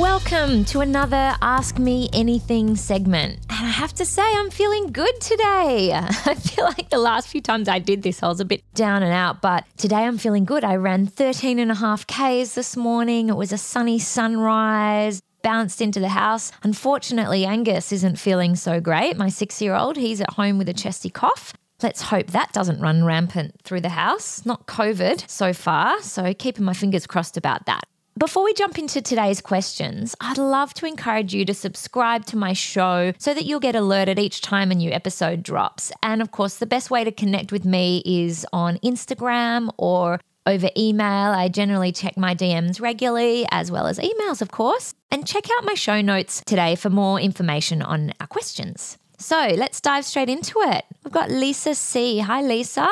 Welcome to another Ask Me Anything segment. And I have to say, I'm feeling good today. I feel like the last few times I did this, I was a bit down and out, but today I'm feeling good. I ran 13 and a half Ks this morning. It was a sunny sunrise. Bounced into the house. Unfortunately, Angus isn't feeling so great. My six year old, he's at home with a chesty cough. Let's hope that doesn't run rampant through the house. Not COVID so far, so keeping my fingers crossed about that. Before we jump into today's questions, I'd love to encourage you to subscribe to my show so that you'll get alerted each time a new episode drops. And of course, the best way to connect with me is on Instagram or over email. I generally check my DMs regularly, as well as emails, of course. And check out my show notes today for more information on our questions. So let's dive straight into it. We've got Lisa C. Hi, Lisa.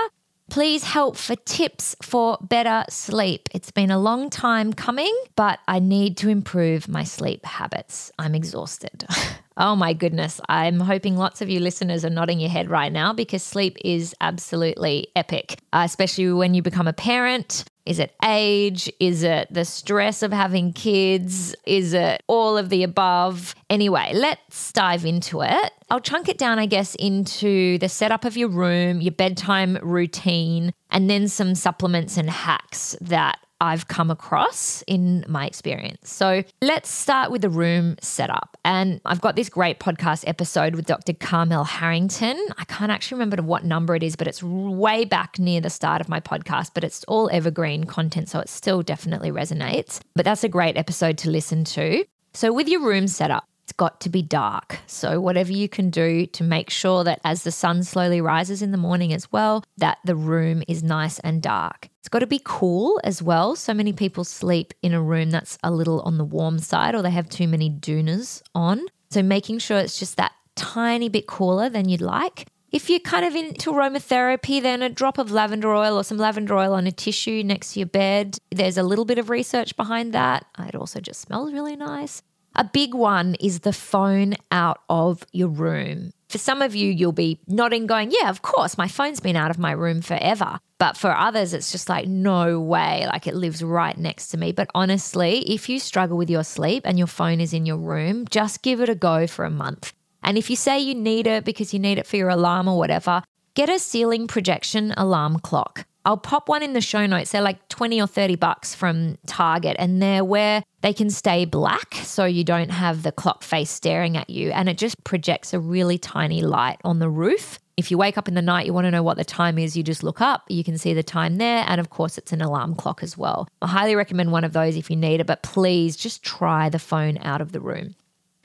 Please help for tips for better sleep. It's been a long time coming, but I need to improve my sleep habits. I'm exhausted. oh my goodness. I'm hoping lots of you listeners are nodding your head right now because sleep is absolutely epic, uh, especially when you become a parent. Is it age? Is it the stress of having kids? Is it all of the above? Anyway, let's dive into it. I'll chunk it down, I guess, into the setup of your room, your bedtime routine, and then some supplements and hacks that I've come across in my experience. So let's start with the room setup. And I've got this great podcast episode with Dr. Carmel Harrington. I can't actually remember what number it is, but it's way back near the start of my podcast, but it's all evergreen content. So it still definitely resonates. But that's a great episode to listen to. So, with your room setup, it's got to be dark. So, whatever you can do to make sure that as the sun slowly rises in the morning as well, that the room is nice and dark. It's got to be cool as well. So many people sleep in a room that's a little on the warm side or they have too many doonas on. So, making sure it's just that tiny bit cooler than you'd like. If you're kind of into aromatherapy, then a drop of lavender oil or some lavender oil on a tissue next to your bed. There's a little bit of research behind that. It also just smells really nice. A big one is the phone out of your room. For some of you, you'll be nodding, going, Yeah, of course, my phone's been out of my room forever. But for others, it's just like, No way. Like it lives right next to me. But honestly, if you struggle with your sleep and your phone is in your room, just give it a go for a month. And if you say you need it because you need it for your alarm or whatever, get a ceiling projection alarm clock. I'll pop one in the show notes. They're like 20 or 30 bucks from Target, and they're where they can stay black so you don't have the clock face staring at you. And it just projects a really tiny light on the roof. If you wake up in the night, you want to know what the time is, you just look up, you can see the time there. And of course, it's an alarm clock as well. I highly recommend one of those if you need it, but please just try the phone out of the room.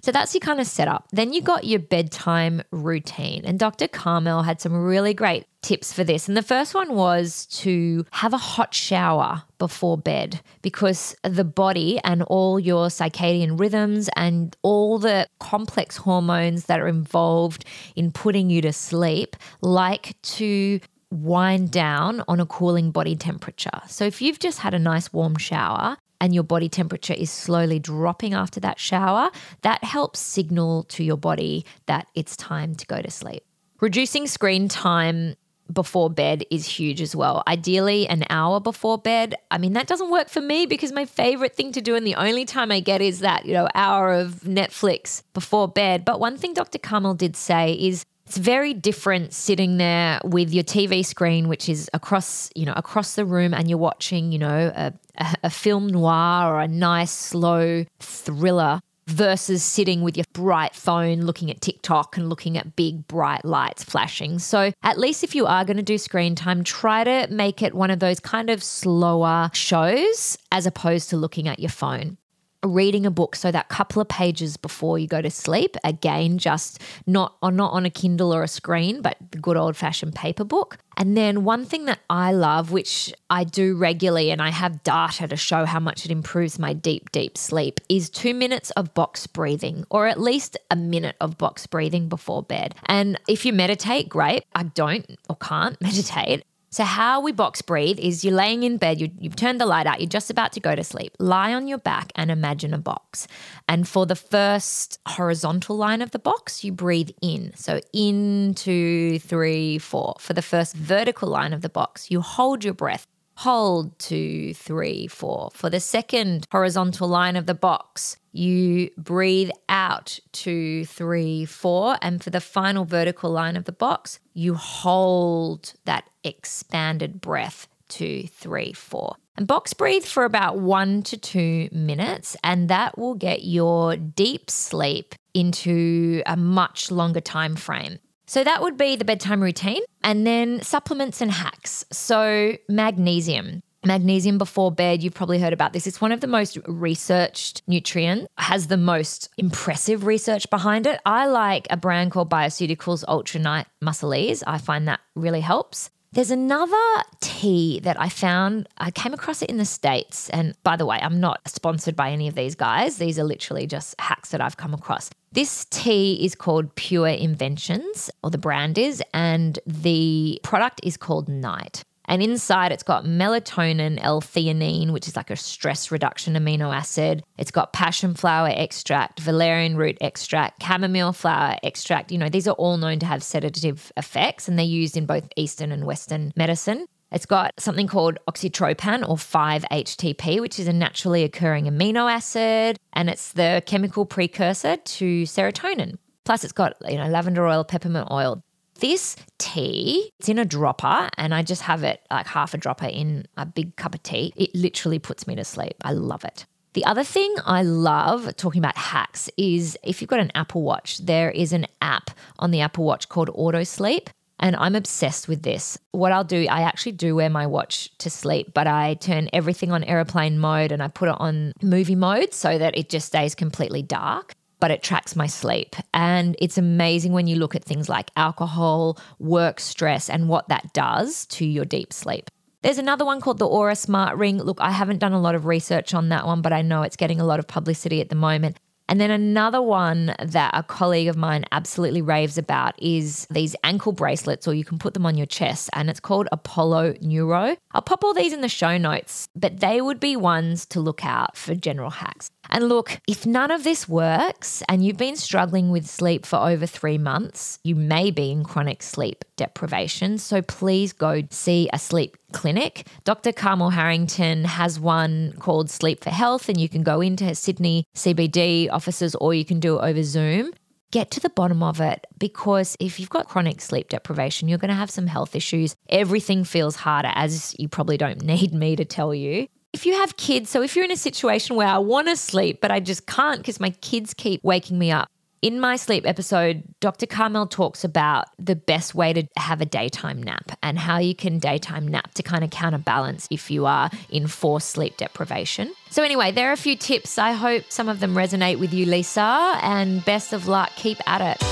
So that's your kind of setup. Then you got your bedtime routine. And Dr. Carmel had some really great tips for this. And the first one was to have a hot shower before bed because the body and all your circadian rhythms and all the complex hormones that are involved in putting you to sleep like to wind down on a cooling body temperature. So if you've just had a nice warm shower, and your body temperature is slowly dropping after that shower, that helps signal to your body that it's time to go to sleep. Reducing screen time before bed is huge as well. Ideally, an hour before bed. I mean, that doesn't work for me because my favorite thing to do and the only time I get is that, you know, hour of Netflix before bed. But one thing Dr. Carmel did say is it's very different sitting there with your TV screen, which is across, you know, across the room, and you're watching, you know, a, a, a film noir or a nice slow thriller versus sitting with your bright phone looking at TikTok and looking at big bright lights flashing. So, at least if you are going to do screen time, try to make it one of those kind of slower shows as opposed to looking at your phone reading a book so that couple of pages before you go to sleep again just not on not on a kindle or a screen but the good old fashioned paper book. And then one thing that i love which i do regularly and i have data to show how much it improves my deep deep sleep is 2 minutes of box breathing or at least a minute of box breathing before bed. And if you meditate great. I don't or can't meditate so, how we box breathe is you're laying in bed, you, you've turned the light out, you're just about to go to sleep. Lie on your back and imagine a box. And for the first horizontal line of the box, you breathe in. So, in, two, three, four. For the first vertical line of the box, you hold your breath. Hold two, three, four. For the second horizontal line of the box, You breathe out two, three, four. And for the final vertical line of the box, you hold that expanded breath two, three, four. And box breathe for about one to two minutes, and that will get your deep sleep into a much longer time frame. So that would be the bedtime routine, and then supplements and hacks. So, magnesium. Magnesium before bed, you've probably heard about this. It's one of the most researched nutrients, has the most impressive research behind it. I like a brand called Bioceuticals Ultra Night Muscle Ease. I find that really helps. There's another tea that I found. I came across it in the States. And by the way, I'm not sponsored by any of these guys. These are literally just hacks that I've come across. This tea is called Pure Inventions, or the brand is, and the product is called Night. And inside, it's got melatonin, L theanine, which is like a stress reduction amino acid. It's got passion flower extract, valerian root extract, chamomile flower extract. You know, these are all known to have sedative effects, and they're used in both Eastern and Western medicine. It's got something called oxitriptan or 5-HTP, which is a naturally occurring amino acid, and it's the chemical precursor to serotonin. Plus, it's got you know lavender oil, peppermint oil. This tea, it's in a dropper, and I just have it like half a dropper in a big cup of tea. It literally puts me to sleep. I love it. The other thing I love talking about hacks is if you've got an Apple Watch, there is an app on the Apple Watch called Auto Sleep. And I'm obsessed with this. What I'll do, I actually do wear my watch to sleep, but I turn everything on airplane mode and I put it on movie mode so that it just stays completely dark but it tracks my sleep. And it's amazing when you look at things like alcohol, work stress, and what that does to your deep sleep. There's another one called the Oura Smart Ring. Look, I haven't done a lot of research on that one, but I know it's getting a lot of publicity at the moment. And then another one that a colleague of mine absolutely raves about is these ankle bracelets, or you can put them on your chest, and it's called Apollo Neuro. I'll pop all these in the show notes, but they would be ones to look out for general hacks. And look, if none of this works and you've been struggling with sleep for over three months, you may be in chronic sleep deprivation. So please go see a sleep clinic. Dr. Carmel Harrington has one called Sleep for Health, and you can go into her Sydney CBD offices or you can do it over Zoom get to the bottom of it because if you've got chronic sleep deprivation, you're going to have some health issues. Everything feels harder, as you probably don't need me to tell you. If you have kids, so if you're in a situation where I want to sleep, but I just can't because my kids keep waking me up, in my sleep episode, Dr. Carmel talks about the best way to have a daytime nap and how you can daytime nap to kind of counterbalance if you are in forced sleep deprivation. So, anyway, there are a few tips. I hope some of them resonate with you, Lisa, and best of luck. Keep at it.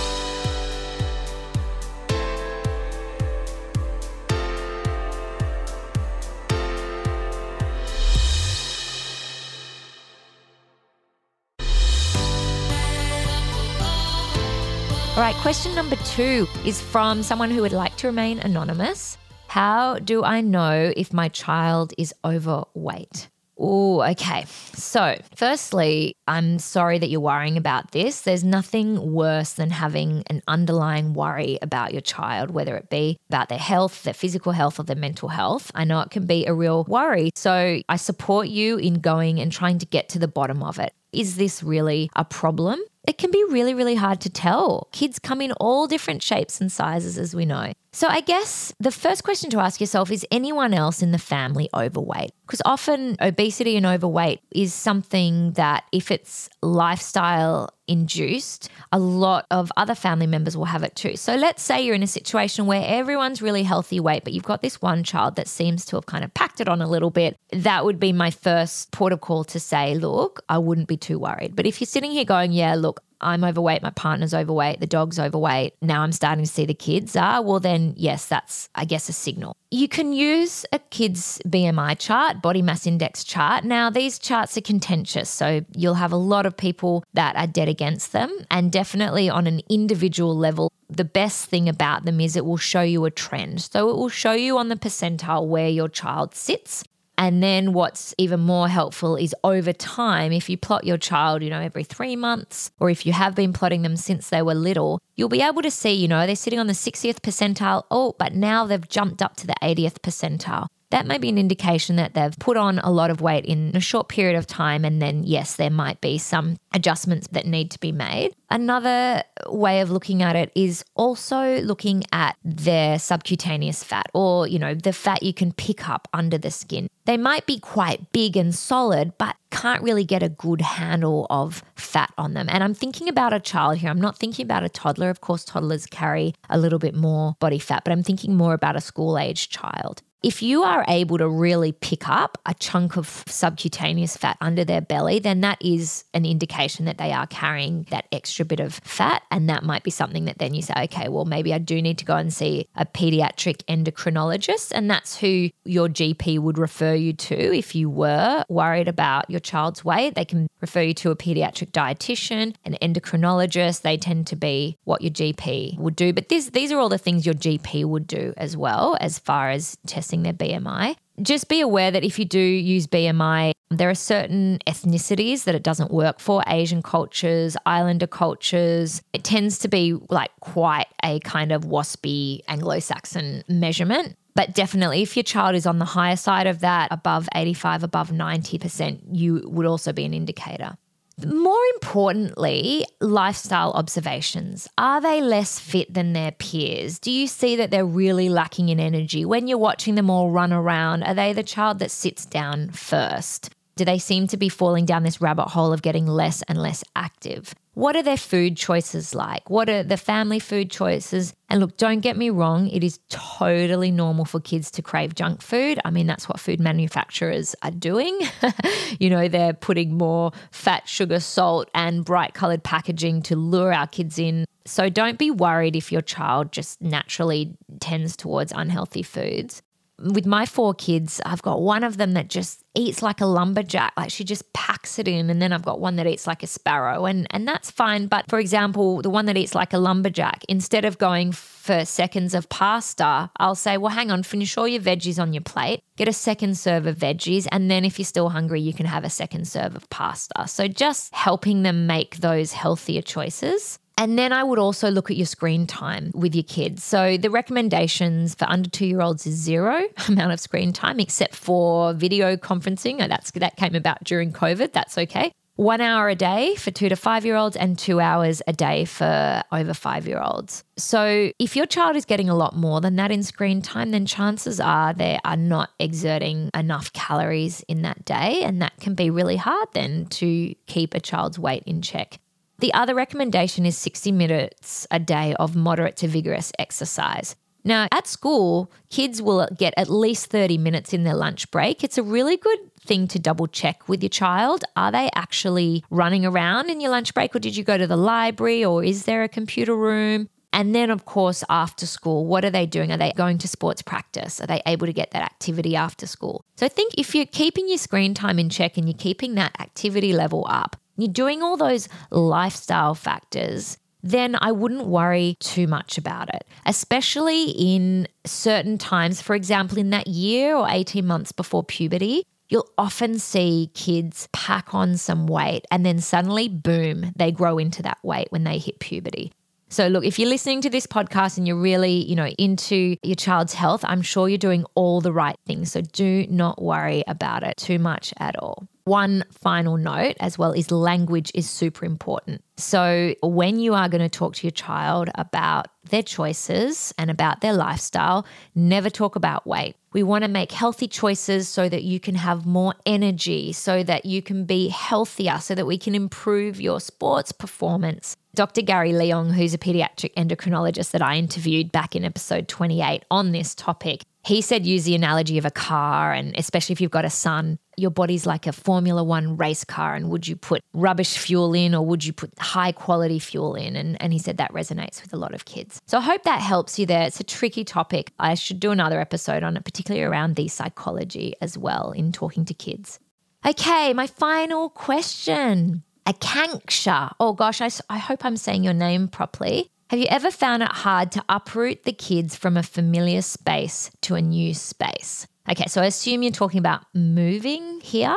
All right, question number two is from someone who would like to remain anonymous. How do I know if my child is overweight? Oh, okay. So, firstly, I'm sorry that you're worrying about this. There's nothing worse than having an underlying worry about your child, whether it be about their health, their physical health, or their mental health. I know it can be a real worry. So, I support you in going and trying to get to the bottom of it. Is this really a problem? it can be really, really hard to tell. Kids come in all different shapes and sizes, as we know. So, I guess the first question to ask yourself is anyone else in the family overweight? Because often obesity and overweight is something that, if it's lifestyle induced, a lot of other family members will have it too. So, let's say you're in a situation where everyone's really healthy weight, but you've got this one child that seems to have kind of packed it on a little bit. That would be my first port of call to say, look, I wouldn't be too worried. But if you're sitting here going, yeah, look, I'm overweight, my partner's overweight, the dog's overweight. Now I'm starting to see the kids are, well, then, yes, that's, I guess, a signal. You can use a kid's BMI chart, body mass index chart. Now, these charts are contentious, so you'll have a lot of people that are dead against them. And definitely on an individual level, the best thing about them is it will show you a trend. So it will show you on the percentile where your child sits. And then what's even more helpful is over time, if you plot your child, you know, every three months, or if you have been plotting them since they were little, you'll be able to see, you know, they're sitting on the 60th percentile. Oh, but now they've jumped up to the 80th percentile. That may be an indication that they've put on a lot of weight in a short period of time. And then, yes, there might be some adjustments that need to be made. Another way of looking at it is also looking at their subcutaneous fat or, you know, the fat you can pick up under the skin. They might be quite big and solid, but can't really get a good handle of fat on them. And I'm thinking about a child here. I'm not thinking about a toddler. Of course, toddlers carry a little bit more body fat, but I'm thinking more about a school age child. If you are able to really pick up a chunk of subcutaneous fat under their belly, then that is an indication that they are carrying that extra bit of fat. And that might be something that then you say, okay, well, maybe I do need to go and see a pediatric endocrinologist. And that's who your GP would refer you to if you were worried about your child's weight. They can refer you to a pediatric dietitian, an endocrinologist. They tend to be what your GP would do. But this, these are all the things your GP would do as well, as far as their BMI. Just be aware that if you do use BMI, there are certain ethnicities that it doesn't work for Asian cultures, islander cultures. It tends to be like quite a kind of waspy Anglo Saxon measurement. But definitely, if your child is on the higher side of that, above 85, above 90%, you would also be an indicator. More importantly, lifestyle observations. Are they less fit than their peers? Do you see that they're really lacking in energy? When you're watching them all run around, are they the child that sits down first? Do they seem to be falling down this rabbit hole of getting less and less active? What are their food choices like? What are the family food choices? And look, don't get me wrong, it is totally normal for kids to crave junk food. I mean, that's what food manufacturers are doing. you know, they're putting more fat, sugar, salt, and bright colored packaging to lure our kids in. So don't be worried if your child just naturally tends towards unhealthy foods with my four kids, I've got one of them that just eats like a lumberjack. Like she just packs it in. And then I've got one that eats like a sparrow. And and that's fine. But for example, the one that eats like a lumberjack, instead of going for seconds of pasta, I'll say, well, hang on, finish all your veggies on your plate, get a second serve of veggies. And then if you're still hungry, you can have a second serve of pasta. So just helping them make those healthier choices. And then I would also look at your screen time with your kids. So the recommendations for under two year olds is zero amount of screen time, except for video conferencing. Uh, that's that came about during COVID. That's okay. One hour a day for two to five year olds and two hours a day for over five year olds. So, if your child is getting a lot more than that in screen time, then chances are they are not exerting enough calories in that day. And that can be really hard then to keep a child's weight in check. The other recommendation is 60 minutes a day of moderate to vigorous exercise. Now, at school, kids will get at least 30 minutes in their lunch break. It's a really good thing to double check with your child. Are they actually running around in your lunch break, or did you go to the library, or is there a computer room? And then, of course, after school, what are they doing? Are they going to sports practice? Are they able to get that activity after school? So I think if you're keeping your screen time in check and you're keeping that activity level up, you're doing all those lifestyle factors, then I wouldn't worry too much about it, especially in certain times. For example, in that year or 18 months before puberty, you'll often see kids pack on some weight and then suddenly, boom, they grow into that weight when they hit puberty. So look, if you're listening to this podcast and you're really, you know, into your child's health, I'm sure you're doing all the right things. So do not worry about it too much at all. One final note as well is language is super important. So, when you are going to talk to your child about their choices and about their lifestyle, never talk about weight. We want to make healthy choices so that you can have more energy, so that you can be healthier, so that we can improve your sports performance. Dr. Gary Leong, who's a pediatric endocrinologist that I interviewed back in episode 28 on this topic, he said use the analogy of a car, and especially if you've got a son, your body's like a Formula One race car. And would you put rubbish fuel in or would you put high quality fuel in? And, and he said that resonates with a lot of kids. So I hope that helps you there. It's a tricky topic. I should do another episode on it, particularly around the psychology as well in talking to kids. Okay, my final question. Akanksha. Oh gosh, I, I hope I'm saying your name properly. Have you ever found it hard to uproot the kids from a familiar space to a new space? Okay, so I assume you're talking about moving here.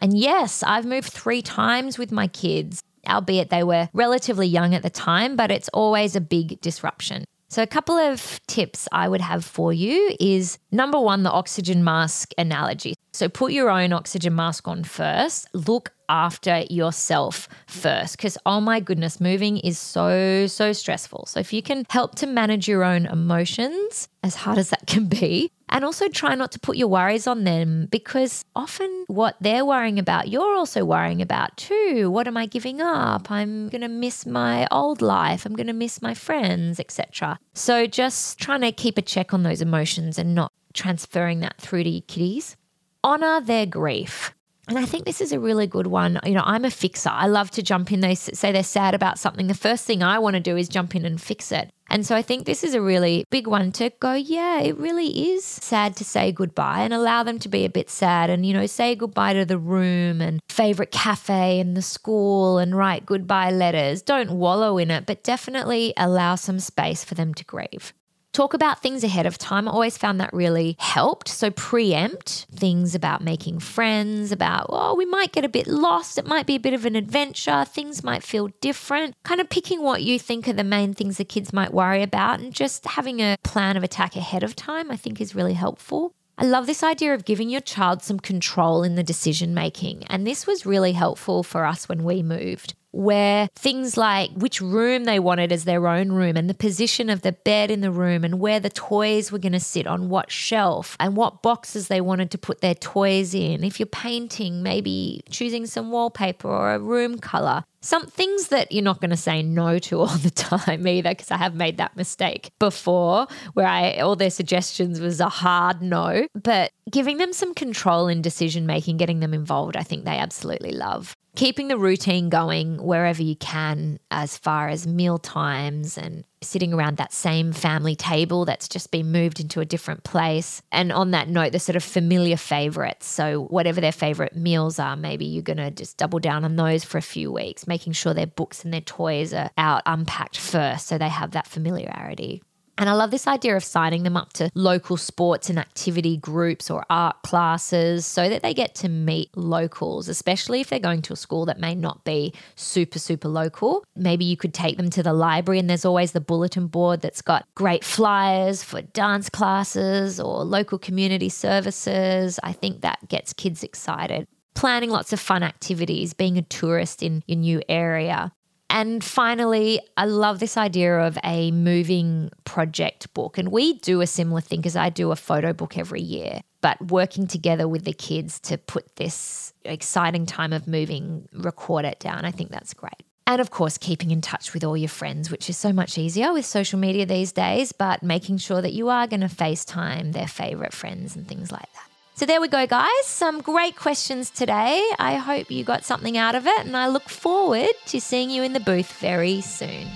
And yes, I've moved three times with my kids, albeit they were relatively young at the time, but it's always a big disruption. So, a couple of tips I would have for you is number one, the oxygen mask analogy. So, put your own oxygen mask on first. Look after yourself first because oh my goodness moving is so so stressful so if you can help to manage your own emotions as hard as that can be and also try not to put your worries on them because often what they're worrying about you're also worrying about too. What am i giving up? I'm going to miss my old life. I'm going to miss my friends etc so just trying to keep a check on those emotions and not transferring that through to your kiddies. Honor their grief and I think this is a really good one. You know, I'm a fixer. I love to jump in. They say they're sad about something. The first thing I want to do is jump in and fix it. And so I think this is a really big one to go, yeah, it really is sad to say goodbye and allow them to be a bit sad and, you know, say goodbye to the room and favorite cafe and the school and write goodbye letters. Don't wallow in it, but definitely allow some space for them to grieve. Talk about things ahead of time. I always found that really helped. So preempt things about making friends, about, oh, we might get a bit lost. It might be a bit of an adventure. Things might feel different. Kind of picking what you think are the main things the kids might worry about and just having a plan of attack ahead of time, I think is really helpful. I love this idea of giving your child some control in the decision making. And this was really helpful for us when we moved where things like which room they wanted as their own room and the position of the bed in the room and where the toys were going to sit on what shelf and what boxes they wanted to put their toys in. If you're painting, maybe choosing some wallpaper or a room color. Some things that you're not going to say no to all the time either, because I have made that mistake before where I all their suggestions was a hard no. But giving them some control in decision making, getting them involved, I think they absolutely love keeping the routine going wherever you can, as far as meal times and sitting around that same family table that's just been moved into a different place. And on that note, the sort of familiar favorites. So, whatever their favorite meals are, maybe you're going to just double down on those for a few weeks, making sure their books and their toys are out unpacked first so they have that familiarity. And I love this idea of signing them up to local sports and activity groups or art classes so that they get to meet locals, especially if they're going to a school that may not be super, super local. Maybe you could take them to the library, and there's always the bulletin board that's got great flyers for dance classes or local community services. I think that gets kids excited planning lots of fun activities, being a tourist in your new area. And finally, I love this idea of a moving project book. And we do a similar thing because I do a photo book every year, but working together with the kids to put this exciting time of moving, record it down. I think that's great. And of course, keeping in touch with all your friends, which is so much easier with social media these days, but making sure that you are going to FaceTime their favorite friends and things like that. So there we go, guys. Some great questions today. I hope you got something out of it, and I look forward to seeing you in the booth very soon.